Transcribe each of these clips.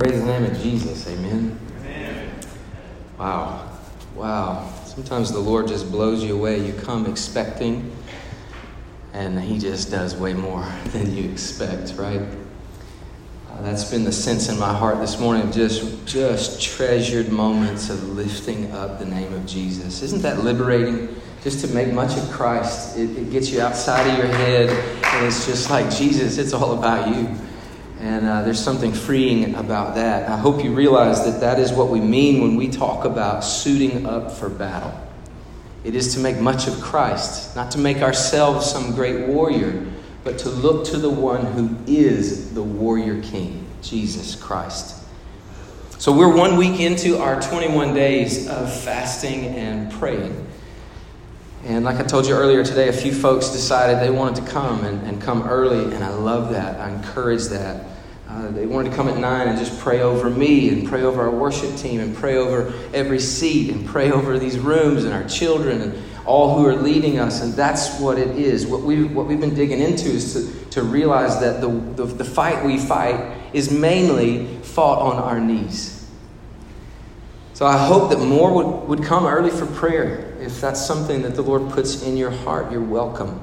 Praise the name of Jesus. Amen. Amen. Wow. Wow. Sometimes the Lord just blows you away. You come expecting, and He just does way more than you expect, right? Uh, that's been the sense in my heart this morning of just, just treasured moments of lifting up the name of Jesus. Isn't that liberating? Just to make much of Christ, it, it gets you outside of your head, and it's just like Jesus, it's all about you. And uh, there's something freeing about that. I hope you realize that that is what we mean when we talk about suiting up for battle. It is to make much of Christ, not to make ourselves some great warrior, but to look to the one who is the warrior king, Jesus Christ. So we're one week into our 21 days of fasting and praying. And like I told you earlier today, a few folks decided they wanted to come and, and come early, and I love that. I encourage that. Uh, they wanted to come at 9 and just pray over me and pray over our worship team and pray over every seat and pray over these rooms and our children and all who are leading us. And that's what it is. What, we, what we've been digging into is to, to realize that the, the, the fight we fight is mainly fought on our knees. So I hope that more would, would come early for prayer. If that's something that the Lord puts in your heart, you're welcome.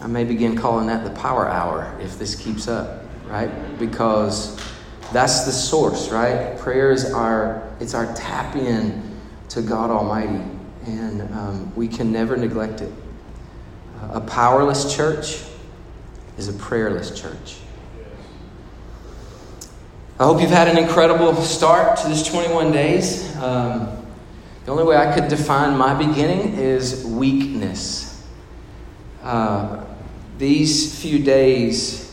I may begin calling that the power hour if this keeps up, right? Because that's the source, right? Prayer is our it's our tap in to God Almighty, and um, we can never neglect it. A powerless church is a prayerless church. I hope you've had an incredible start to this 21 days. Um, the only way I could define my beginning is weakness. Uh, these few days,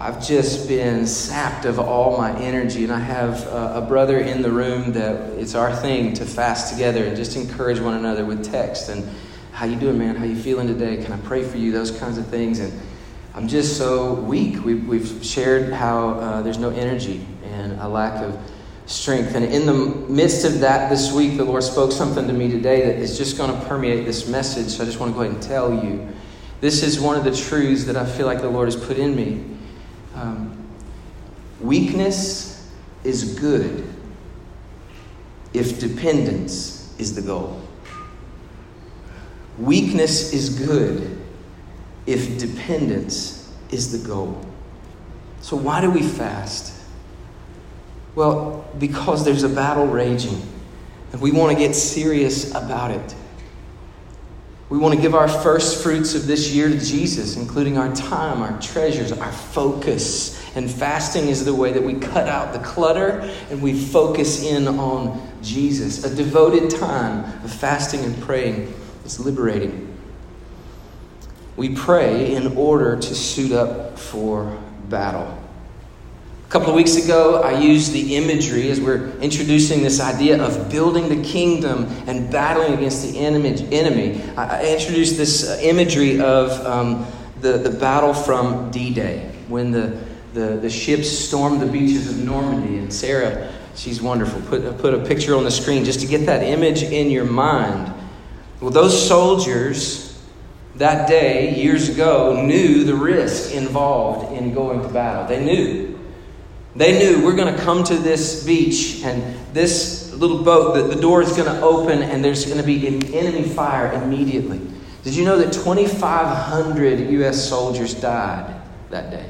I've just been sapped of all my energy, and I have a brother in the room that it's our thing to fast together and just encourage one another with text and how you doing, man? How you feeling today? Can I pray for you? Those kinds of things, and I'm just so weak. We've, we've shared how uh, there's no energy and a lack of strength. And in the midst of that this week, the Lord spoke something to me today that is just going to permeate this message. So I just want to go ahead and tell you. This is one of the truths that I feel like the Lord has put in me. Um, weakness is good if dependence is the goal. Weakness is good if dependence is the goal. So, why do we fast? Well, because there's a battle raging, and we want to get serious about it. We want to give our first fruits of this year to Jesus, including our time, our treasures, our focus. And fasting is the way that we cut out the clutter and we focus in on Jesus. A devoted time of fasting and praying is liberating. We pray in order to suit up for battle. A couple of weeks ago, I used the imagery as we're introducing this idea of building the kingdom and battling against the enemy. I introduced this uh, imagery of um, the, the battle from D Day when the, the, the ships stormed the beaches of Normandy. And Sarah, she's wonderful, put, put a picture on the screen just to get that image in your mind. Well, those soldiers that day, years ago, knew the risk involved in going to battle. They knew. They knew we're going to come to this beach and this little boat, the, the door is going to open and there's going to be enemy fire immediately. Did you know that 2,500 U.S. soldiers died that day?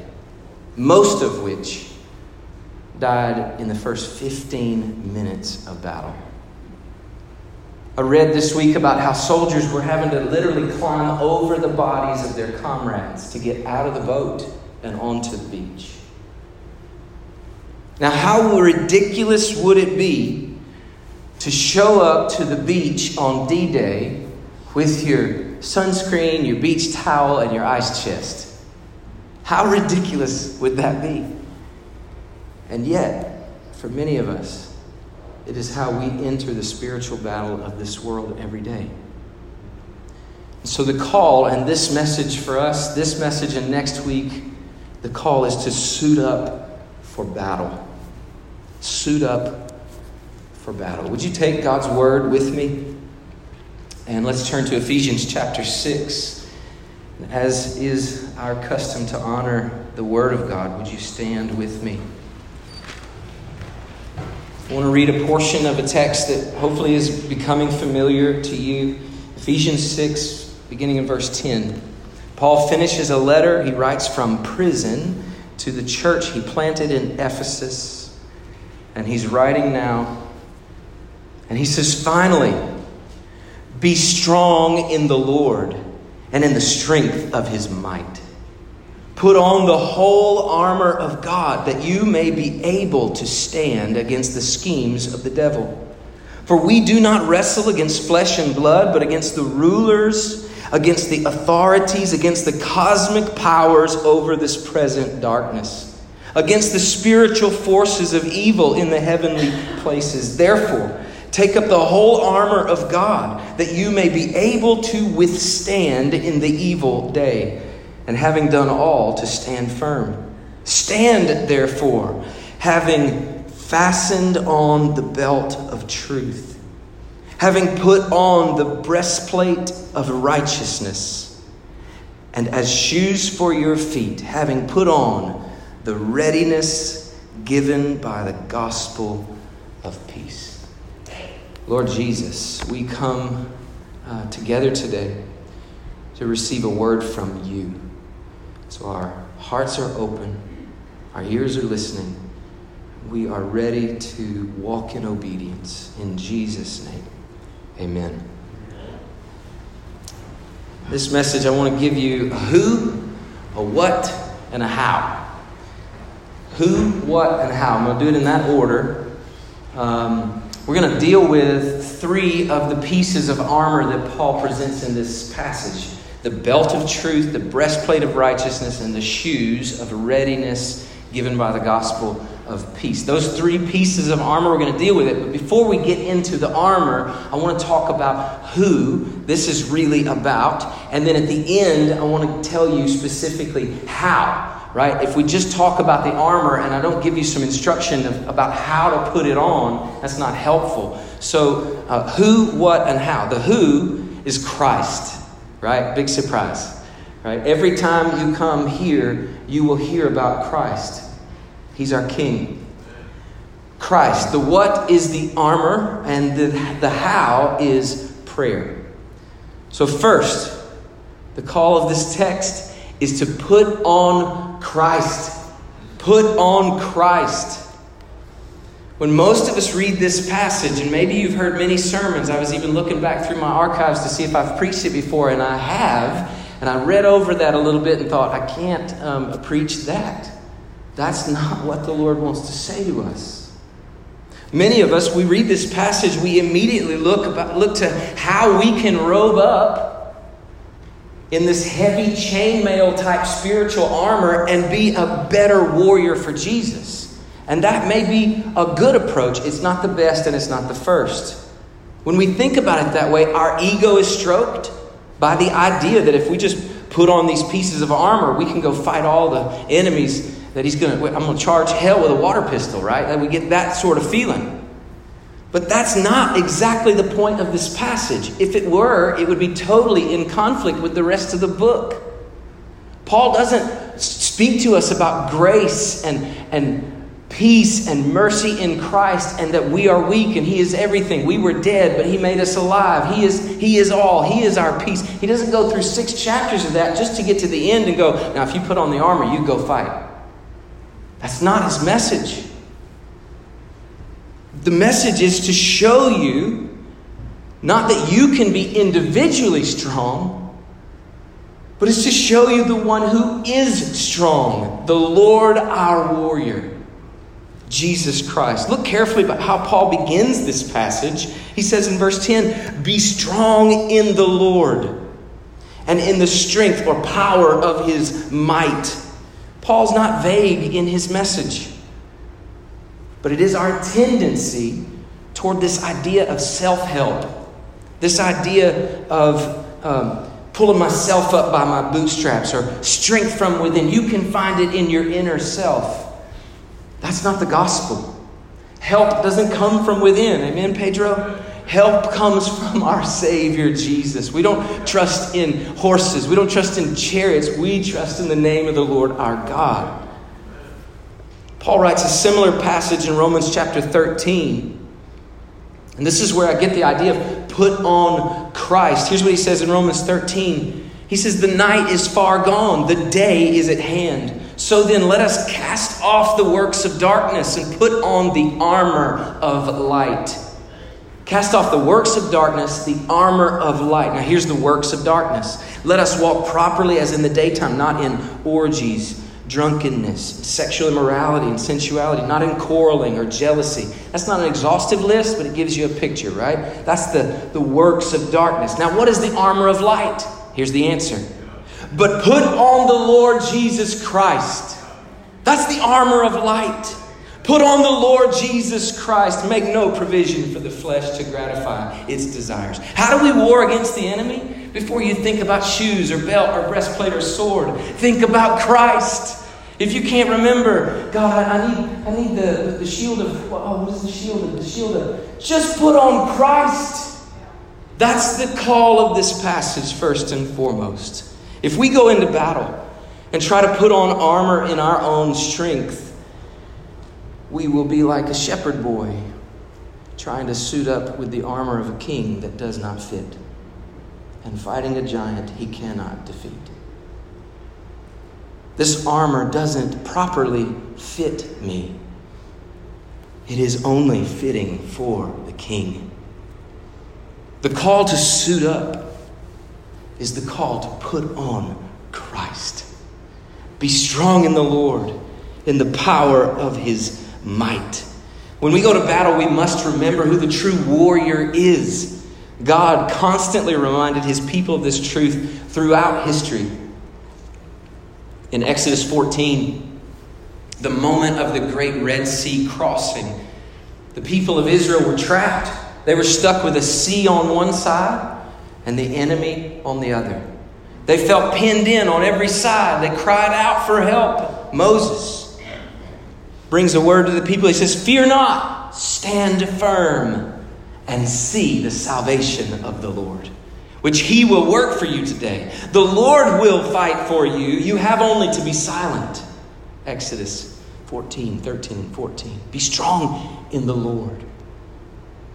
Most of which died in the first 15 minutes of battle. I read this week about how soldiers were having to literally climb over the bodies of their comrades to get out of the boat and onto the beach. Now, how ridiculous would it be to show up to the beach on D Day with your sunscreen, your beach towel, and your ice chest? How ridiculous would that be? And yet, for many of us, it is how we enter the spiritual battle of this world every day. So, the call and this message for us, this message and next week, the call is to suit up for battle. Suit up for battle. Would you take God's word with me? And let's turn to Ephesians chapter 6. As is our custom to honor the word of God, would you stand with me? I want to read a portion of a text that hopefully is becoming familiar to you. Ephesians 6, beginning in verse 10. Paul finishes a letter he writes from prison to the church he planted in Ephesus. And he's writing now. And he says, Finally, be strong in the Lord and in the strength of his might. Put on the whole armor of God that you may be able to stand against the schemes of the devil. For we do not wrestle against flesh and blood, but against the rulers, against the authorities, against the cosmic powers over this present darkness, against the spiritual forces of evil in the heavenly places. Therefore, Take up the whole armor of God, that you may be able to withstand in the evil day, and having done all, to stand firm. Stand, therefore, having fastened on the belt of truth, having put on the breastplate of righteousness, and as shoes for your feet, having put on the readiness given by the gospel of peace. Lord Jesus, we come uh, together today to receive a word from you. So our hearts are open, our ears are listening. We are ready to walk in obedience. In Jesus' name, amen. This message, I want to give you a who, a what, and a how. Who, what, and how. I'm going to do it in that order. Um, we're going to deal with three of the pieces of armor that Paul presents in this passage the belt of truth, the breastplate of righteousness, and the shoes of readiness given by the gospel of peace. Those three pieces of armor, we're going to deal with it. But before we get into the armor, I want to talk about who this is really about. And then at the end, I want to tell you specifically how right? If we just talk about the armor and I don't give you some instruction of, about how to put it on, that's not helpful. So, uh, who, what, and how. The who is Christ, right? Big surprise, right? Every time you come here, you will hear about Christ. He's our King. Christ. The what is the armor, and the, the how is prayer. So, first, the call of this text is to put on Christ. Put on Christ. When most of us read this passage, and maybe you've heard many sermons, I was even looking back through my archives to see if I've preached it before, and I have. And I read over that a little bit and thought, I can't um, preach that. That's not what the Lord wants to say to us. Many of us, we read this passage, we immediately look, about, look to how we can robe up in this heavy chainmail type spiritual armor and be a better warrior for Jesus. And that may be a good approach. It's not the best and it's not the first. When we think about it that way, our ego is stroked by the idea that if we just put on these pieces of armor, we can go fight all the enemies that he's going to, I'm going to charge hell with a water pistol, right? That we get that sort of feeling. But that's not exactly the point of this passage. If it were, it would be totally in conflict with the rest of the book. Paul doesn't speak to us about grace and, and peace and mercy in Christ and that we are weak and He is everything. We were dead, but He made us alive. He is, he is all. He is our peace. He doesn't go through six chapters of that just to get to the end and go, now, if you put on the armor, you go fight. That's not His message. The message is to show you not that you can be individually strong, but it's to show you the one who is strong, the Lord our warrior, Jesus Christ. Look carefully about how Paul begins this passage. He says in verse 10 Be strong in the Lord and in the strength or power of his might. Paul's not vague in his message. But it is our tendency toward this idea of self help, this idea of um, pulling myself up by my bootstraps or strength from within. You can find it in your inner self. That's not the gospel. Help doesn't come from within. Amen, Pedro? Help comes from our Savior Jesus. We don't trust in horses. We don't trust in chariots. We trust in the name of the Lord our God. Paul writes a similar passage in Romans chapter 13. And this is where I get the idea of put on Christ. Here's what he says in Romans 13. He says, The night is far gone, the day is at hand. So then, let us cast off the works of darkness and put on the armor of light. Cast off the works of darkness, the armor of light. Now, here's the works of darkness. Let us walk properly as in the daytime, not in orgies drunkenness, sexual immorality, and sensuality, not in quarreling or jealousy. That's not an exhaustive list, but it gives you a picture, right? That's the, the works of darkness. Now, what is the armor of light? Here's the answer. But put on the Lord Jesus Christ. That's the armor of light. Put on the Lord Jesus Christ. Make no provision for the flesh to gratify its desires. How do we war against the enemy? Before you think about shoes or belt or breastplate or sword, think about Christ. If you can't remember, God, I need, I need the, the shield of, oh, what is the shield of? The shield of, just put on Christ. That's the call of this passage, first and foremost. If we go into battle and try to put on armor in our own strength, we will be like a shepherd boy trying to suit up with the armor of a king that does not fit and fighting a giant he cannot defeat. This armor doesn't properly fit me. It is only fitting for the king. The call to suit up is the call to put on Christ. Be strong in the Lord, in the power of his might. When we go to battle, we must remember who the true warrior is. God constantly reminded his people of this truth throughout history. In Exodus 14, the moment of the great Red Sea crossing, the people of Israel were trapped. They were stuck with a sea on one side and the enemy on the other. They felt pinned in on every side. They cried out for help. Moses brings a word to the people. He says, Fear not, stand firm and see the salvation of the Lord, which He will work for you today. The Lord will fight for you. You have only to be silent. Exodus 14, 13, and 14. Be strong in the Lord.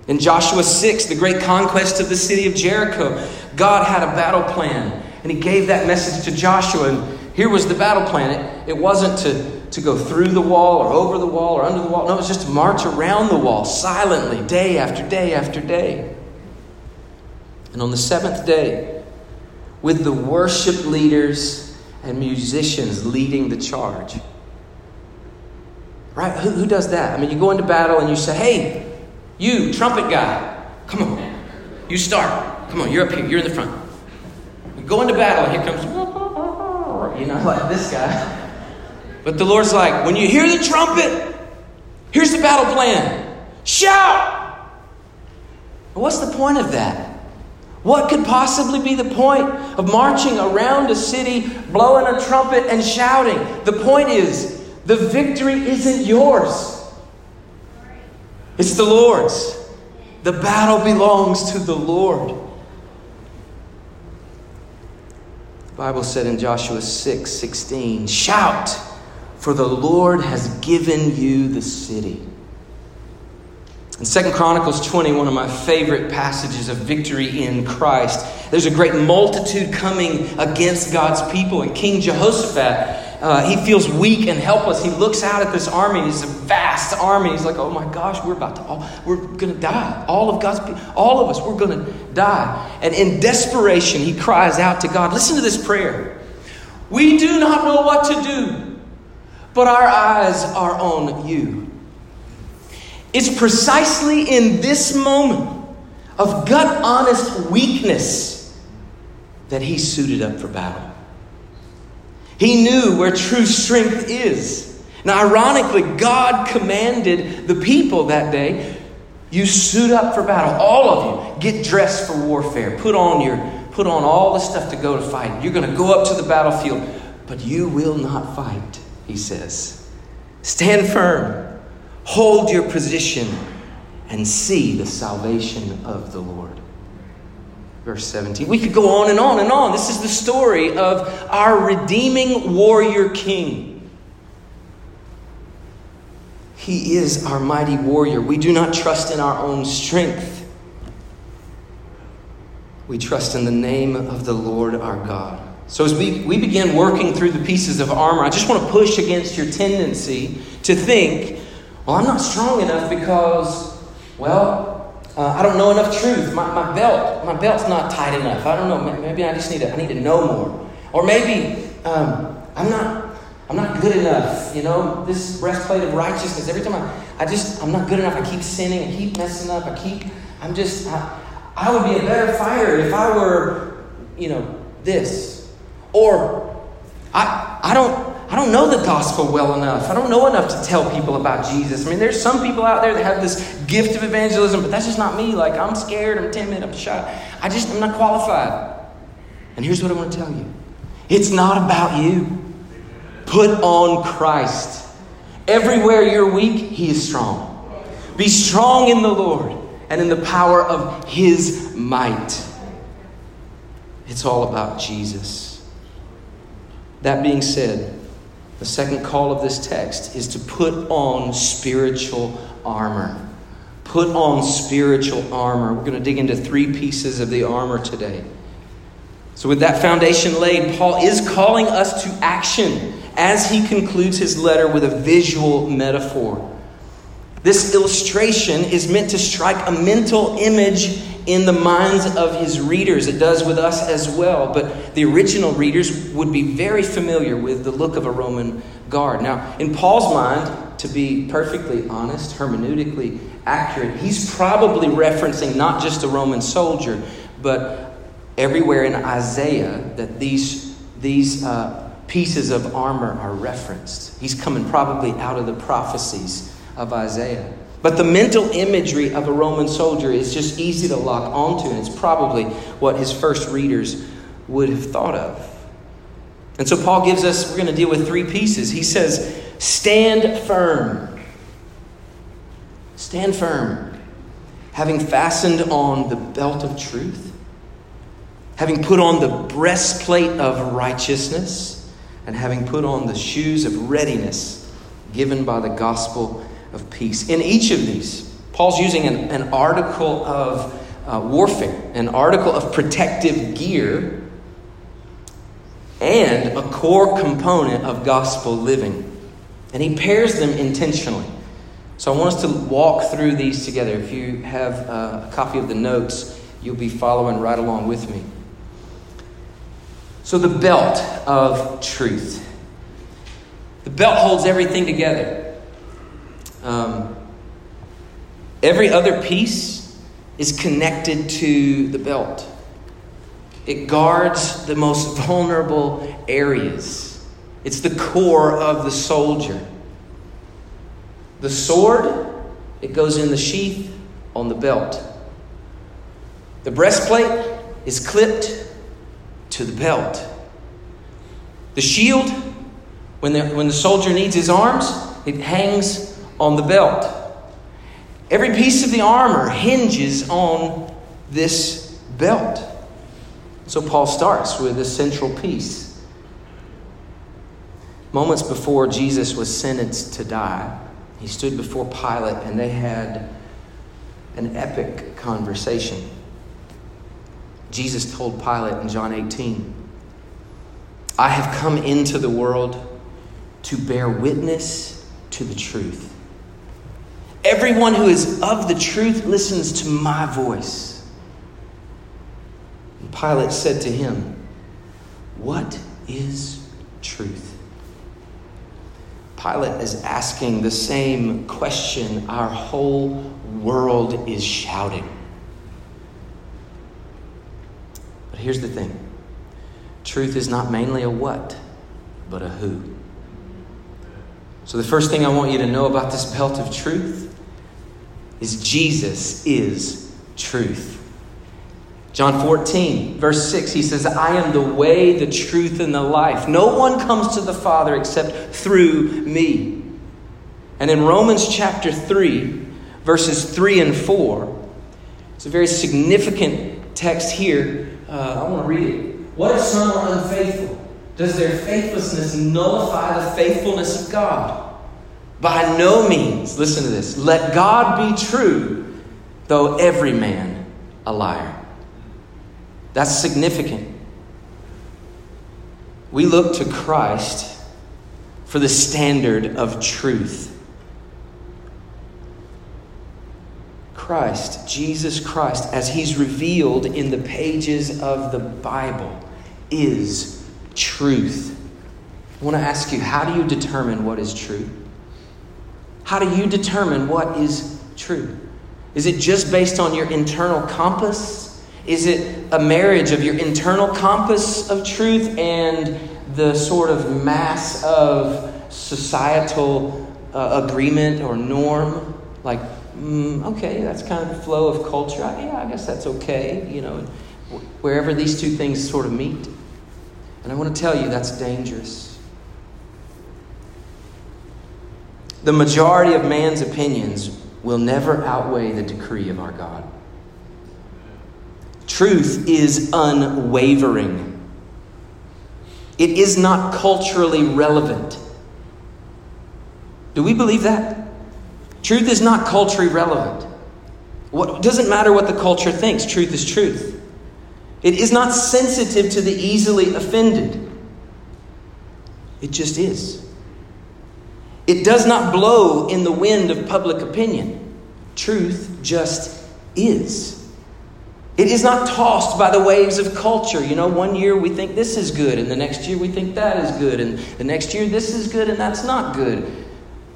In Joshua 6, the great conquest of the city of Jericho, God had a battle plan, and He gave that message to Joshua. And here was the battle plan. It, it wasn't to to go through the wall or over the wall or under the wall. No, it's just to march around the wall silently, day after day after day. And on the seventh day, with the worship leaders and musicians leading the charge. Right? Who, who does that? I mean, you go into battle and you say, hey, you, trumpet guy, come on. You start. Come on, you're up here. You're in the front. You go into battle, and here comes, you know, like this guy. But the Lord's like, when you hear the trumpet, here's the battle plan shout! What's the point of that? What could possibly be the point of marching around a city, blowing a trumpet, and shouting? The point is, the victory isn't yours, it's the Lord's. The battle belongs to the Lord. The Bible said in Joshua 6 16, shout for the Lord has given you the city. In Second Chronicles 20, one of my favorite passages of victory in Christ, there's a great multitude coming against God's people. And King Jehoshaphat, uh, he feels weak and helpless. He looks out at this army. It's a vast army. He's like, "Oh my gosh, we're about to, all, we're going to die. All of God's people, all of us, we're going to die." And in desperation, he cries out to God. Listen to this prayer. We do not know what to do but our eyes are on you. It's precisely in this moment of gut honest weakness that he suited up for battle. He knew where true strength is. Now, ironically, God commanded the people that day you suit up for battle. All of you, get dressed for warfare. Put on your put on all the stuff to go to fight. You're going to go up to the battlefield, but you will not fight he says. Stand firm, hold your position, and see the salvation of the Lord. Verse 17. We could go on and on and on. This is the story of our redeeming warrior king. He is our mighty warrior. We do not trust in our own strength. We trust in the name of the Lord our God. So, as we, we begin working through the pieces of armor, I just want to push against your tendency to think, well, I'm not strong enough because, well, uh, I don't know enough truth. My, my belt, my belt's not tight enough. I don't know. Maybe I just need to, I need to know more. Or maybe um, I'm not, I'm not good enough. You know, this breastplate of righteousness. Every time I, I just, I'm not good enough. I keep sinning. I keep messing up. I keep, I'm just, I, I would be a better fighter if I were, you know, this. Or I, I don't, I don't know the gospel well enough. I don't know enough to tell people about Jesus. I mean, there's some people out there that have this gift of evangelism, but that's just not me. Like, I'm scared, I'm timid, I'm shy. I just, I'm not qualified. And here's what I want to tell you it's not about you. Put on Christ. Everywhere you're weak, He is strong. Be strong in the Lord and in the power of His might. It's all about Jesus. That being said, the second call of this text is to put on spiritual armor. Put on spiritual armor. We're going to dig into three pieces of the armor today. So, with that foundation laid, Paul is calling us to action as he concludes his letter with a visual metaphor. This illustration is meant to strike a mental image in the minds of his readers. It does with us as well, but the original readers would be very familiar with the look of a Roman guard. Now, in Paul's mind, to be perfectly honest, hermeneutically accurate, he's probably referencing not just a Roman soldier, but everywhere in Isaiah that these, these uh, pieces of armor are referenced. He's coming probably out of the prophecies of Isaiah. But the mental imagery of a Roman soldier is just easy to lock onto, and it's probably what his first readers would have thought of. And so Paul gives us, we're going to deal with three pieces. He says, Stand firm. Stand firm, having fastened on the belt of truth having put on the breastplate of righteousness, and having put on the shoes of readiness given by the gospel of peace. In each of these, Paul's using an, an article of uh, warfare, an article of protective gear, and a core component of gospel living. And he pairs them intentionally. So I want us to walk through these together. If you have uh, a copy of the notes, you'll be following right along with me. So, the belt of truth. The belt holds everything together. Um, every other piece is connected to the belt, it guards the most vulnerable areas. It's the core of the soldier. The sword, it goes in the sheath on the belt. The breastplate is clipped to the belt. The shield, when the, when the soldier needs his arms, it hangs on the belt. Every piece of the armor hinges on this belt. So Paul starts with a central piece. Moments before Jesus was sentenced to die, he stood before Pilate and they had an epic conversation. Jesus told Pilate in John 18, I have come into the world to bear witness to the truth. Everyone who is of the truth listens to my voice. And Pilate said to him, What is truth? Pilate is asking the same question our whole world is shouting. But here's the thing truth is not mainly a what, but a who. So, the first thing I want you to know about this belt of truth is Jesus is truth. John 14, verse 6, he says, I am the way, the truth, and the life. No one comes to the Father except through me. And in Romans chapter 3, verses 3 and 4, it's a very significant text here uh, I want to read it. What if some are unfaithful? Does their faithlessness nullify the faithfulness of God? By no means, listen to this, let God be true, though every man a liar. That's significant. We look to Christ for the standard of truth. Christ, Jesus Christ, as he's revealed in the pages of the Bible, is truth. I want to ask you how do you determine what is true? How do you determine what is true? Is it just based on your internal compass? Is it a marriage of your internal compass of truth and the sort of mass of societal uh, agreement or norm? Like, mm, okay, that's kind of the flow of culture. Yeah, I guess that's okay, you know, wherever these two things sort of meet. And I want to tell you that's dangerous. The majority of man's opinions will never outweigh the decree of our God. Truth is unwavering. It is not culturally relevant. Do we believe that? Truth is not culturally relevant. What, doesn't matter what the culture thinks, truth is truth. It is not sensitive to the easily offended. It just is. It does not blow in the wind of public opinion. Truth just is. It is not tossed by the waves of culture. You know, one year we think this is good, and the next year we think that is good, and the next year this is good, and that's not good.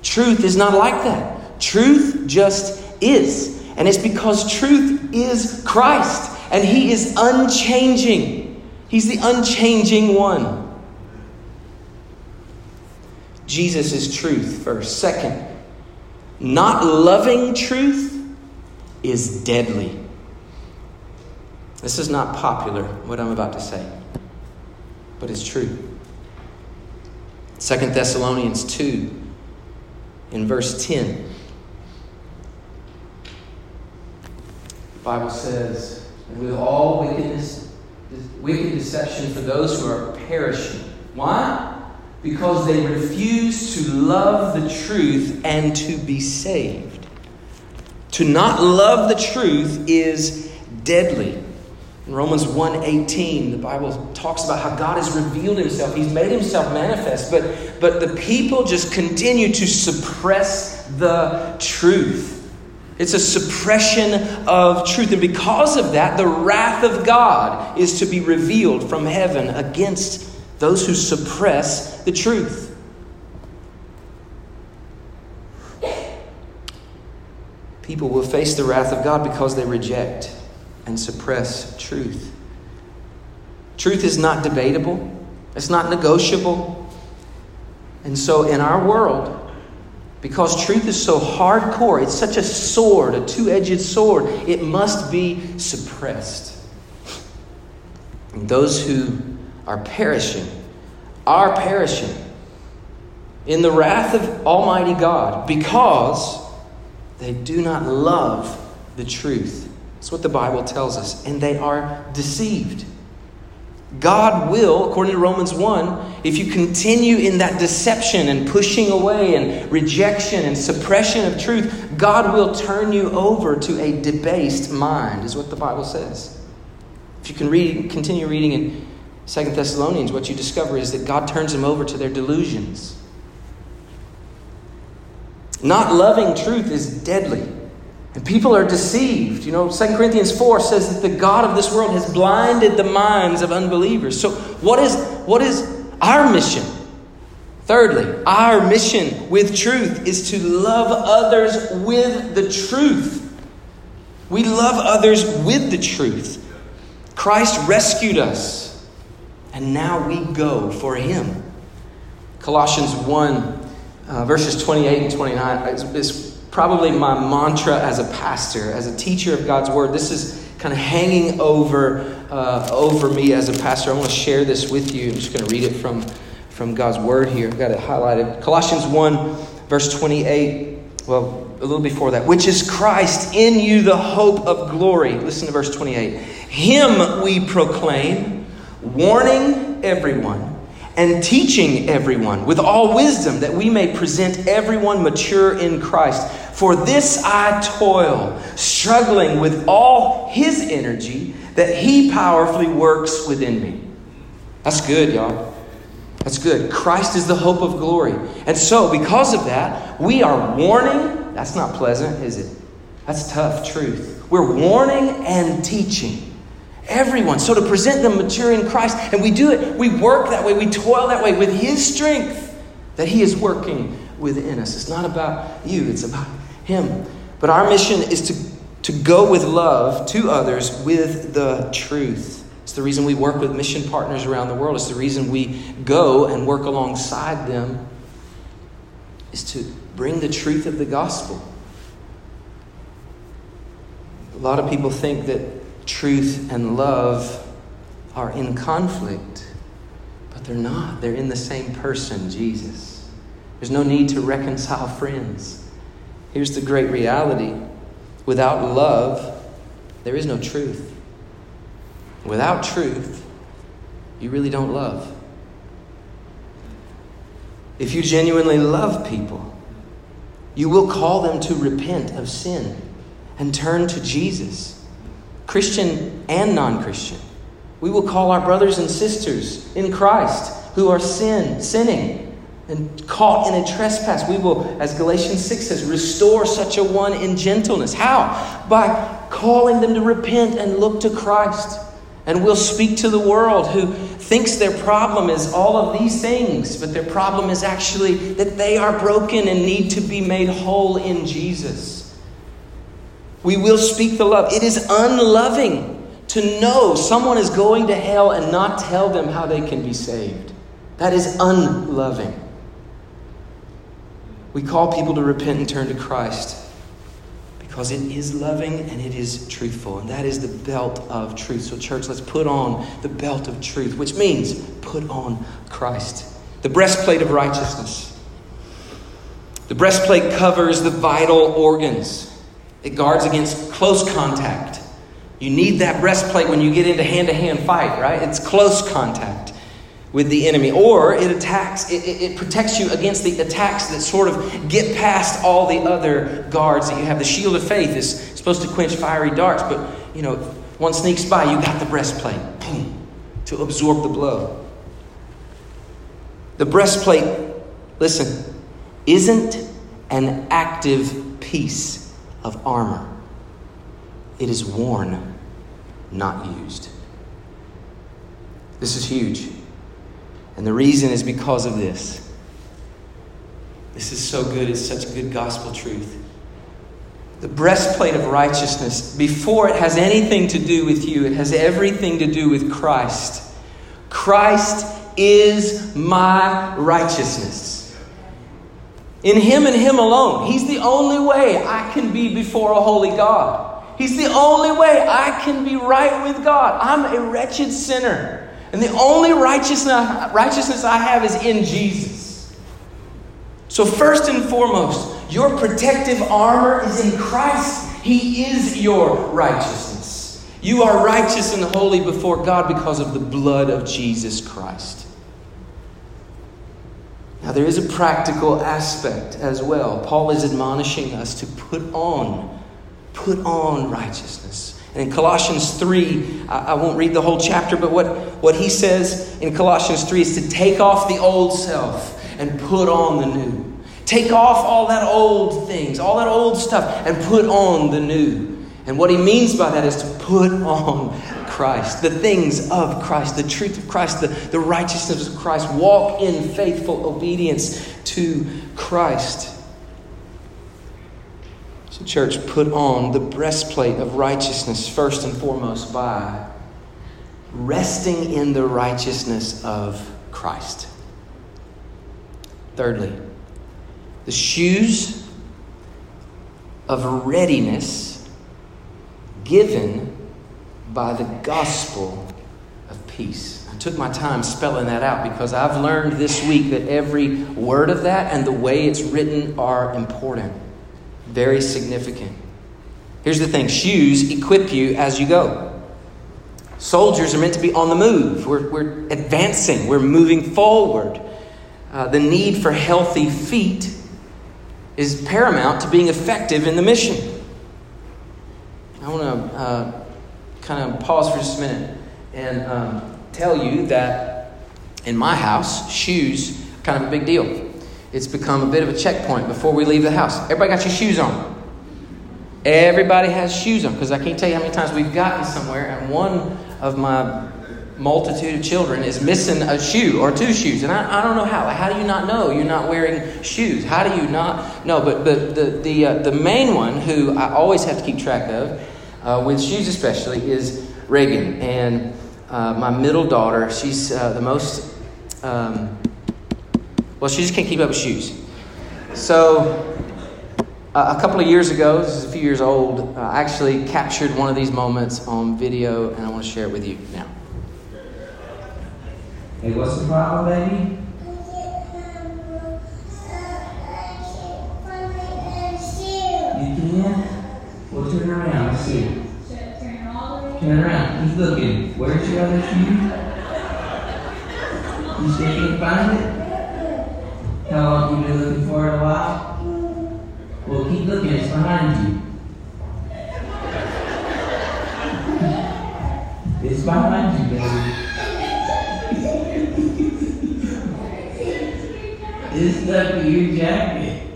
Truth is not like that. Truth just is. And it's because truth is Christ, and He is unchanging. He's the unchanging one. Jesus is truth, first. Second, not loving truth is deadly. This is not popular, what I'm about to say, but it's true. Second Thessalonians 2, in verse 10. The Bible says, and with all wickedness, wicked deception for those who are perishing. Why? Because they refuse to love the truth and to be saved. To not love the truth is deadly. In Romans 1:18, the Bible talks about how God has revealed himself. He's made himself manifest, but, but the people just continue to suppress the truth. It's a suppression of truth. And because of that, the wrath of God is to be revealed from heaven against those who suppress the truth. People will face the wrath of God because they reject and suppress truth. Truth is not debatable, it's not negotiable. And so, in our world, because truth is so hardcore, it's such a sword, a two edged sword, it must be suppressed. And those who are perishing are perishing in the wrath of Almighty God because they do not love the truth. That's what the Bible tells us. And they are deceived. God will, according to Romans 1, if you continue in that deception and pushing away and rejection and suppression of truth, God will turn you over to a debased mind, is what the Bible says. If you can read, continue reading in Second Thessalonians, what you discover is that God turns them over to their delusions. Not loving truth is deadly. And people are deceived. You know, 2 Corinthians 4 says that the God of this world has blinded the minds of unbelievers. So, what is, what is our mission? Thirdly, our mission with truth is to love others with the truth. We love others with the truth. Christ rescued us, and now we go for Him. Colossians 1, uh, verses 28 and 29 is, probably my mantra as a pastor, as a teacher of God's word. This is kind of hanging over uh, over me as a pastor. I want to share this with you. I'm just going to read it from from God's word here. I've got it highlighted. Colossians 1, verse 28. Well, a little before that, which is Christ in you, the hope of glory. Listen to verse 28. Him we proclaim, warning everyone and teaching everyone with all wisdom that we may present everyone mature in Christ. For this I toil, struggling with all his energy that he powerfully works within me. That's good, y'all. That's good. Christ is the hope of glory. And so, because of that, we are warning. That's not pleasant, is it? That's tough truth. We're warning and teaching everyone. So to present them mature in Christ, and we do it, we work that way, we toil that way with His strength that He is working within us. It's not about you, it's about Him. But our mission is to, to go with love to others with the truth. It's the reason we work with mission partners around the world. It's the reason we go and work alongside them, is to bring the truth of the gospel. A lot of people think that truth and love are in conflict, but they're not. They're in the same person, Jesus. There's no need to reconcile friends. Here's the great reality without love, there is no truth. Without truth, you really don't love. If you genuinely love people, you will call them to repent of sin and turn to Jesus. Christian and non Christian. We will call our brothers and sisters in Christ who are sin, sinning and caught in a trespass. We will, as Galatians 6 says, restore such a one in gentleness. How? By calling them to repent and look to Christ. And we'll speak to the world who thinks their problem is all of these things, but their problem is actually that they are broken and need to be made whole in Jesus. We will speak the love. It is unloving to know someone is going to hell and not tell them how they can be saved. That is unloving. We call people to repent and turn to Christ because it is loving and it is truthful. And that is the belt of truth. So, church, let's put on the belt of truth, which means put on Christ. The breastplate of righteousness. The breastplate covers the vital organs. It guards against close contact. You need that breastplate when you get into hand to hand fight, right? It's close contact with the enemy. Or it attacks, it, it, it, protects you against the attacks that sort of get past all the other guards that you have. The shield of faith is supposed to quench fiery darts, but you know, one sneaks by, you got the breastplate, boom, to absorb the blow. The breastplate, listen, isn't an active piece of armor. It is worn, not used. This is huge. And the reason is because of this. This is so good. It's such good gospel truth. The breastplate of righteousness, before it has anything to do with you, it has everything to do with Christ. Christ is my righteousness. In Him and Him alone. He's the only way I can be before a holy God. He's the only way I can be right with God. I'm a wretched sinner. And the only righteousness, righteousness I have is in Jesus. So, first and foremost, your protective armor is in Christ. He is your righteousness. You are righteous and holy before God because of the blood of Jesus Christ. There is a practical aspect as well. Paul is admonishing us to put on, put on righteousness. And in Colossians 3, I won't read the whole chapter, but what, what he says in Colossians 3 is to take off the old self and put on the new. Take off all that old things, all that old stuff, and put on the new. And what he means by that is to put on Christ, the things of Christ, the truth of Christ, the, the righteousness of Christ. Walk in faithful obedience to Christ. So, church, put on the breastplate of righteousness first and foremost by resting in the righteousness of Christ. Thirdly, the shoes of readiness given by the gospel of peace. I took my time spelling that out because I've learned this week that every word of that and the way it's written are important, very significant. Here's the thing shoes equip you as you go. Soldiers are meant to be on the move. We're, we're advancing, we're moving forward. Uh, the need for healthy feet is paramount to being effective in the mission. I want to uh, kind of pause for just a minute and um, tell you that in my house, shoes kind of a big deal. It's become a bit of a checkpoint before we leave the house. Everybody got your shoes on. Everybody has shoes on because I can't tell you how many times we've gotten somewhere and one of my multitude of children is missing a shoe or two shoes. And I, I don't know how. How do you not know you're not wearing shoes? How do you not know? But, but the, the, uh, the main one who I always have to keep track of, uh, with shoes especially, is Reagan. And uh, my middle daughter, she's uh, the most, um, well, she just can't keep up with shoes. So uh, a couple of years ago, this is a few years old, uh, I actually captured one of these moments on video, and I want to share it with you now. Hey, what's the problem, baby? You can? Turn around. Let's see. Turn around. He's looking. Where's your other shoe? You still can't find it? How long you been looking for it? A while? Well, keep looking, it's behind you. It's behind you, baby. it's stuck to your jacket.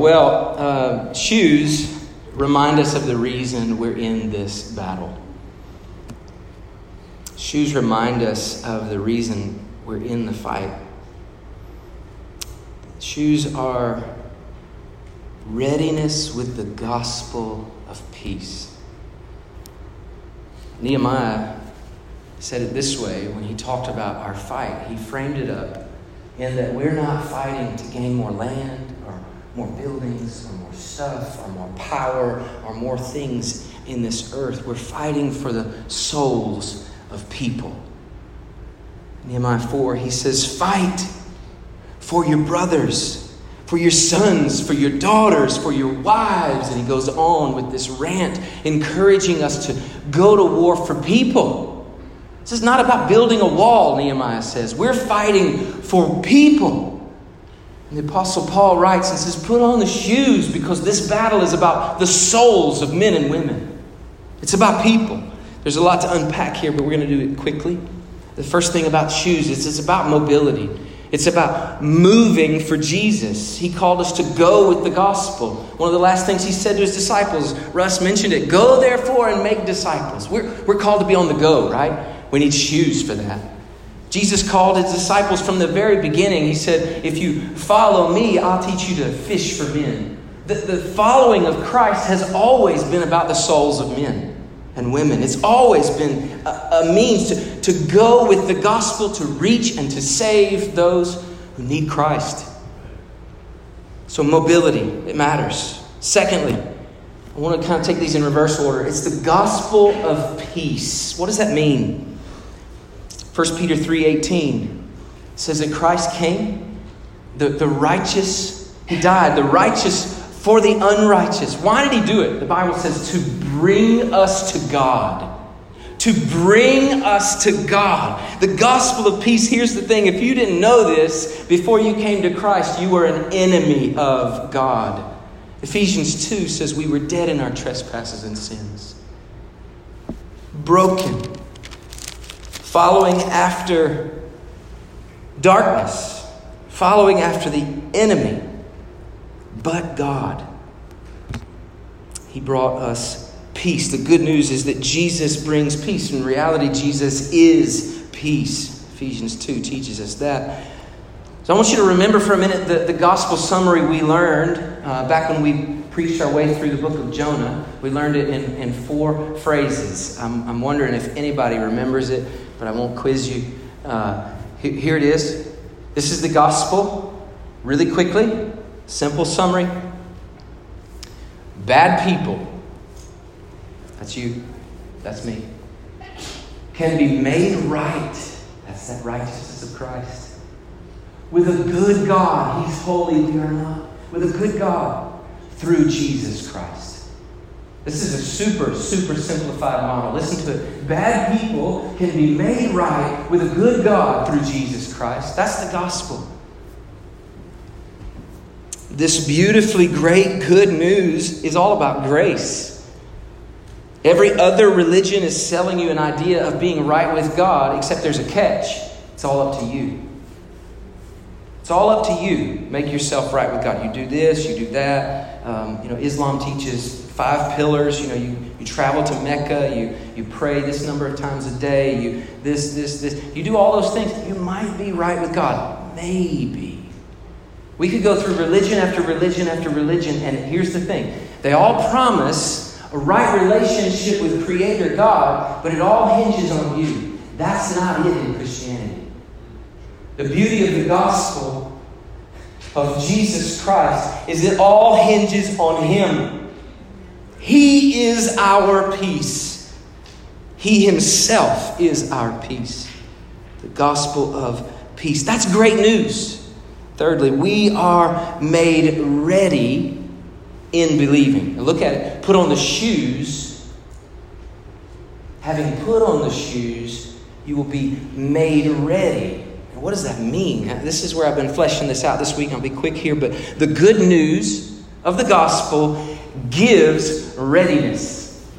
Well, uh, shoes us of the reason we're in this battle. Shoes remind us of the reason we're in the fight. Shoes are readiness with the gospel of peace. Nehemiah said it this way when he talked about our fight. He framed it up in that we're not fighting to gain more land more buildings or more stuff or more power or more things in this earth. We're fighting for the souls of people. Nehemiah 4, he says, Fight for your brothers, for your sons, for your daughters, for your wives. And he goes on with this rant, encouraging us to go to war for people. This is not about building a wall, Nehemiah says. We're fighting for people. And the Apostle Paul writes and says, Put on the shoes because this battle is about the souls of men and women. It's about people. There's a lot to unpack here, but we're going to do it quickly. The first thing about shoes is it's about mobility. It's about moving for Jesus. He called us to go with the gospel. One of the last things he said to his disciples, Russ mentioned it go therefore and make disciples. We're, we're called to be on the go, right? We need shoes for that. Jesus called his disciples from the very beginning. He said, If you follow me, I'll teach you to fish for men. The, the following of Christ has always been about the souls of men and women. It's always been a, a means to, to go with the gospel to reach and to save those who need Christ. So, mobility, it matters. Secondly, I want to kind of take these in reverse order. It's the gospel of peace. What does that mean? 1 Peter 3:18 says that Christ came, the, the righteous, he died, the righteous for the unrighteous. Why did he do it? The Bible says to bring us to God. To bring us to God. The gospel of peace, here's the thing if you didn't know this before you came to Christ, you were an enemy of God. Ephesians 2 says we were dead in our trespasses and sins, broken following after darkness, following after the enemy, but God. He brought us peace. The good news is that Jesus brings peace. In reality, Jesus is peace. Ephesians 2 teaches us that. So I want you to remember for a minute the, the gospel summary we learned uh, back when we preached our way through the book of Jonah. We learned it in, in four phrases. I'm, I'm wondering if anybody remembers it but I won't quiz you. Uh, here it is. This is the gospel, really quickly, simple summary. Bad people That's you. That's me. Can be made right. That's that righteousness of Christ. With a good God. He's holy, we are not. With a good God through Jesus Christ. This is a super, super simplified model. Listen to it. Bad people can be made right with a good God through Jesus Christ. That's the gospel. This beautifully great good news is all about grace. Every other religion is selling you an idea of being right with God, except there's a catch. It's all up to you. It's all up to you. Make yourself right with God. You do this, you do that. Um, you know, Islam teaches five pillars. You know, you, you travel to Mecca, you, you pray this number of times a day, you this, this, this. You do all those things. You might be right with God. Maybe. We could go through religion after religion after religion, and here's the thing they all promise a right relationship with Creator God, but it all hinges on you. That's not it in Christianity. The beauty of the gospel of Jesus Christ is it all hinges on Him. He is our peace. He Himself is our peace. The gospel of peace. That's great news. Thirdly, we are made ready in believing. Look at it. Put on the shoes. Having put on the shoes, you will be made ready. Now, what does that mean? This is where I've been fleshing this out this week. I'll be quick here, but the good news of the gospel gives readiness.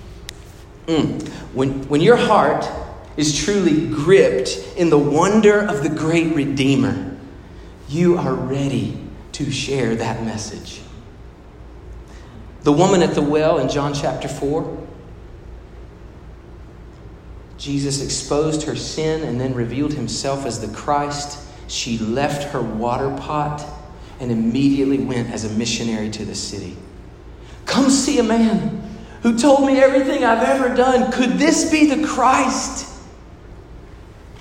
Mm. When, when your heart is truly gripped in the wonder of the great Redeemer, you are ready to share that message. The woman at the well in John chapter 4, Jesus exposed her sin and then revealed himself as the Christ. She left her water pot and immediately went as a missionary to the city. Come see a man who told me everything I've ever done. Could this be the Christ?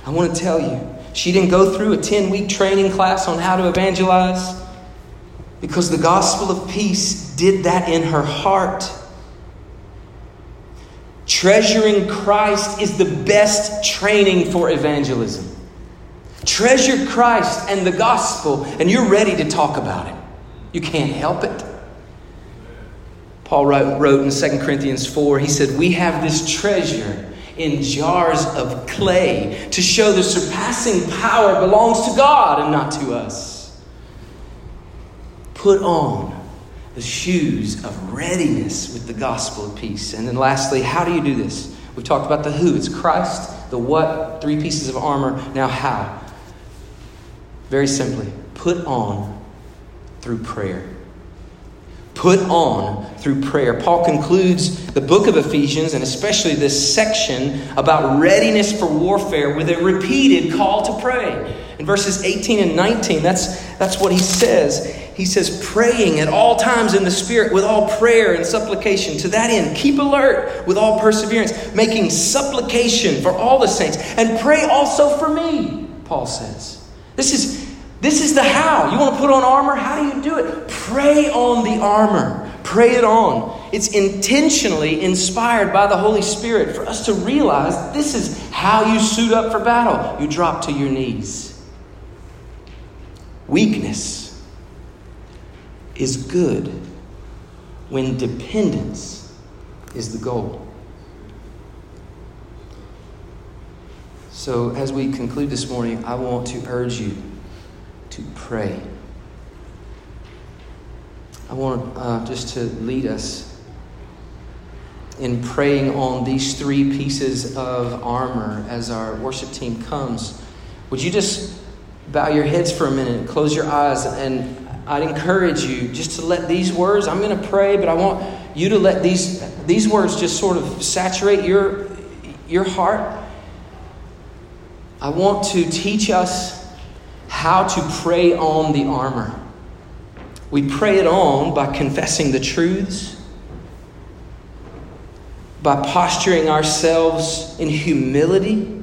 I want to tell you, she didn't go through a 10 week training class on how to evangelize because the gospel of peace did that in her heart. Treasuring Christ is the best training for evangelism. Treasure Christ and the gospel, and you're ready to talk about it. You can't help it. Paul wrote in 2 Corinthians 4, he said, We have this treasure in jars of clay to show the surpassing power belongs to God and not to us. Put on the shoes of readiness with the gospel of peace. And then lastly, how do you do this? We've talked about the who. It's Christ, the what, three pieces of armor. Now, how? Very simply, put on through prayer. Put on through prayer. Paul concludes the book of Ephesians, and especially this section about readiness for warfare, with a repeated call to pray. In verses 18 and 19, that's, that's what he says he says, praying at all times in the Spirit with all prayer and supplication. To that end, keep alert with all perseverance, making supplication for all the saints, and pray also for me, Paul says. This is, this is the how. You want to put on armor? How do you do it? Pray on the armor, pray it on. It's intentionally inspired by the Holy Spirit for us to realize this is how you suit up for battle. You drop to your knees. Weakness is good when dependence is the goal. So, as we conclude this morning, I want to urge you to pray. I want uh, just to lead us in praying on these three pieces of armor as our worship team comes. Would you just bow your heads for a minute, close your eyes, and I'd encourage you just to let these words, I'm going to pray, but I want you to let these, these words just sort of saturate your, your heart. I want to teach us how to pray on the armor. We pray it on by confessing the truths, by posturing ourselves in humility,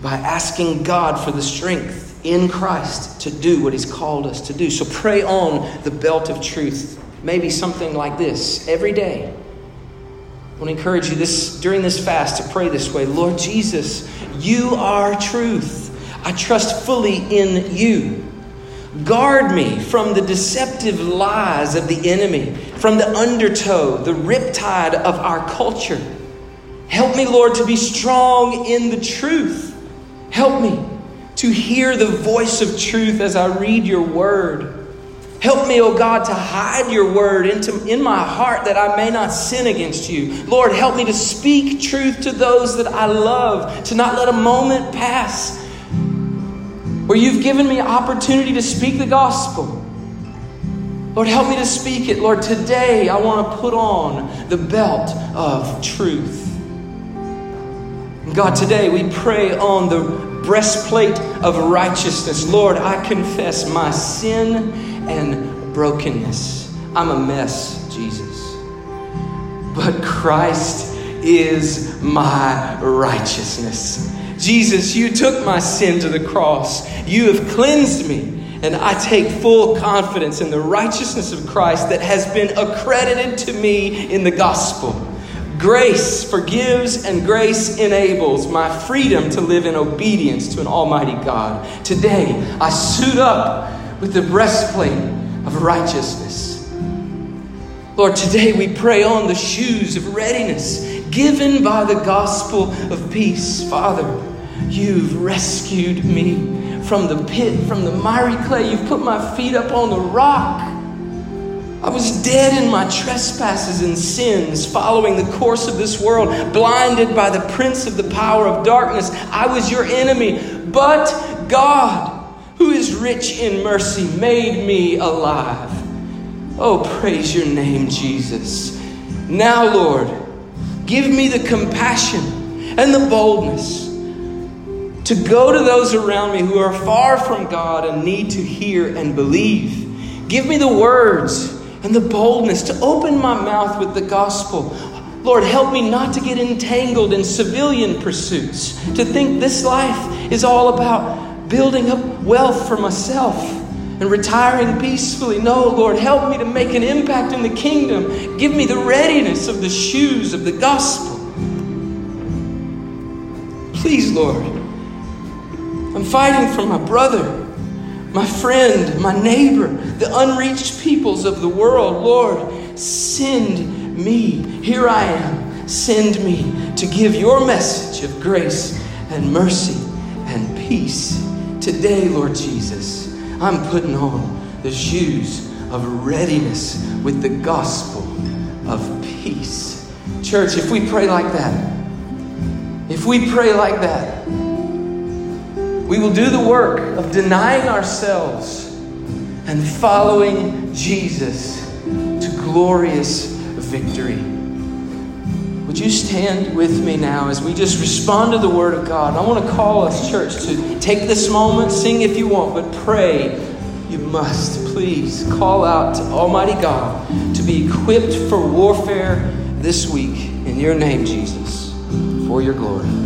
by asking God for the strength in Christ to do what He's called us to do. So pray on the belt of truth. Maybe something like this every day. I want to encourage you this during this fast to pray this way. Lord Jesus, you are truth. I trust fully in you. Guard me from the deceptive lies of the enemy, from the undertow, the riptide of our culture. Help me, Lord, to be strong in the truth. Help me to hear the voice of truth as I read your word. Help me, O oh God, to hide your word into, in my heart that I may not sin against you. Lord, help me to speak truth to those that I love, to not let a moment pass where you've given me opportunity to speak the gospel. Lord, help me to speak it. Lord, today I want to put on the belt of truth. God, today we pray on the breastplate of righteousness. Lord, I confess my sin and brokenness. I'm a mess, Jesus. But Christ is my righteousness. Jesus, you took my sin to the cross. You have cleansed me. And I take full confidence in the righteousness of Christ that has been accredited to me in the gospel. Grace forgives and grace enables my freedom to live in obedience to an almighty God. Today, I suit up with the breastplate of righteousness. Lord, today we pray on the shoes of readiness given by the gospel of peace. Father, you've rescued me from the pit, from the miry clay. You've put my feet up on the rock. I was dead in my trespasses and sins, following the course of this world, blinded by the prince of the power of darkness. I was your enemy. But God, who is rich in mercy, made me alive. Oh, praise your name, Jesus. Now, Lord, give me the compassion and the boldness to go to those around me who are far from God and need to hear and believe. Give me the words and the boldness to open my mouth with the gospel. Lord, help me not to get entangled in civilian pursuits, to think this life is all about building up wealth for myself and retiring peacefully. No, Lord, help me to make an impact in the kingdom. Give me the readiness of the shoes of the gospel. Please, Lord, I'm fighting for my brother my friend, my neighbor, the unreached peoples of the world. Lord, send me. Here I am. Send me to give your message of grace and mercy and peace. Today, Lord Jesus, I'm putting on the shoes of readiness with the gospel of peace. Church, if we pray like that, if we pray like that, we will do the work of denying ourselves and following Jesus to glorious victory. Would you stand with me now as we just respond to the Word of God? I want to call us, church, to take this moment, sing if you want, but pray. You must. Please call out to Almighty God to be equipped for warfare this week. In your name, Jesus, for your glory.